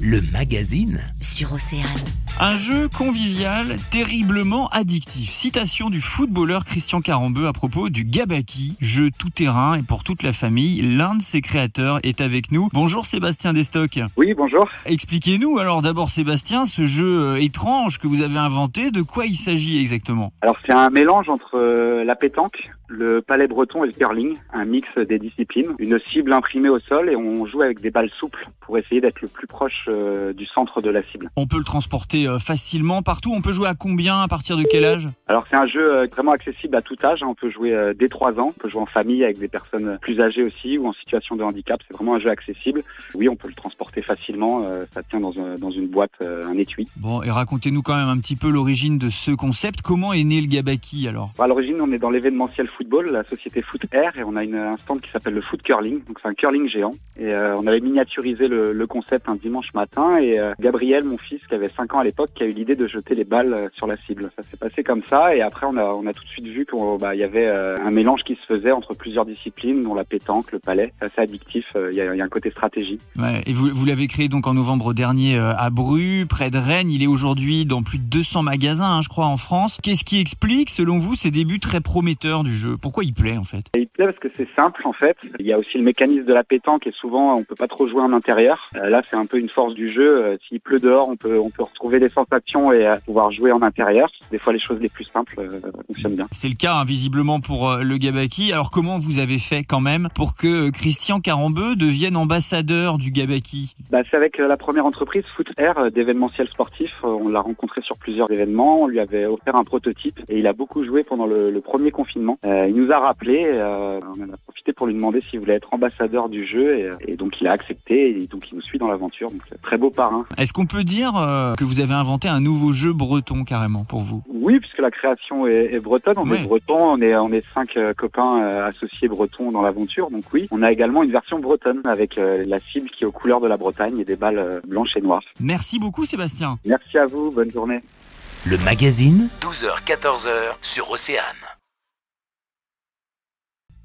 le magazine. sur Océane. Un jeu convivial, terriblement addictif. Citation du footballeur Christian Carambeu à propos du Gabaki, jeu tout terrain et pour toute la famille. L'un de ses créateurs est avec nous. Bonjour Sébastien Destock. Oui, bonjour. Expliquez-nous alors d'abord Sébastien, ce jeu euh, étrange que vous avez inventé, de quoi il s'agit exactement? Alors c'est un mélange entre euh, la pétanque, le palais breton et le curling, un mix des disciplines, une cible imprimée au sol et on joue avec des balles souples pour essayer d'être le plus proche euh, du centre de la cible. On peut le transporter euh, facilement partout, on peut jouer à combien, à partir de quel âge? Alors c'est un jeu euh, vraiment accessible à tout âge, hein. on peut jouer euh, dès 3 ans, on peut jouer en famille avec des personnes plus âgées aussi ou en situation de handicap, c'est vraiment un jeu accessible. Oui, on peut le transporter facilement, euh, ça tient dans, un- dans une boîte, euh, un étui. Bon, et racontez-nous quand même un petit peu l'origine de ce concept. Comment est né le Gabaki alors? À l'origine, on est dans l'événementiel football, la société Foot Air, et on a une, un stand qui s'appelle le Foot Curling. Donc c'est un curling géant. Et euh, on avait miniaturisé le, le concept un dimanche matin. Et euh, Gabriel, mon fils, qui avait 5 ans à l'époque, qui a eu l'idée de jeter les balles euh, sur la cible. Ça s'est passé comme ça. Et après, on a, on a tout de suite vu qu'il bah, y avait euh, un mélange qui se faisait entre plusieurs disciplines, dont la pétanque, le palais. C'est assez addictif. euh, Il y, a, il y a un côté stratégie. Ouais, et vous, vous l'avez créé donc en novembre dernier à Bru, près de Rennes. Il est aujourd'hui dans plus de 200 magasins, hein, je crois, en France. Qu'est-ce qui explique, selon vous, ces débuts très prometteurs du jeu? Pourquoi il plaît en fait? Il plaît parce que c'est simple en fait. Il y a aussi le mécanisme de la pétanque et souvent on peut pas trop jouer en intérieur. Là c'est un peu une force du jeu. S'il pleut dehors, on peut on peut retrouver des sensations et euh, pouvoir jouer en intérieur. Des fois les choses les plus simples euh, fonctionnent bien. C'est le cas, hein, visiblement, pour euh, le Gabaki. Alors comment vous avez fait quand même pour que euh, Christian Carambeu devienne ambassadeur du Gabaki? Bah, c'est avec la première entreprise Foot Air d'événementiel sportif. On l'a rencontré sur plusieurs événements. On lui avait offert un prototype et il a beaucoup joué pendant le, le premier confinement. Euh, il nous a rappelé. euh, on en a profité pour lui demander s'il voulait être ambassadeur du jeu et, euh, et donc il a accepté et donc il nous suit dans l'aventure. Donc très beau parrain. Est-ce qu'on peut dire euh, que vous avez inventé un nouveau jeu breton carrément pour vous? Oui, puisque la création est, est bretonne. On est breton. On est on est cinq euh, copains euh, associés bretons dans l'aventure. Donc oui, on a également une version bretonne avec euh, la cible qui est aux couleurs de la Bretagne et des balles euh, blanches et noires. Merci beaucoup Sébastien. Merci à vous. Bonne journée. Le magazine, 12h-14h sur Océane.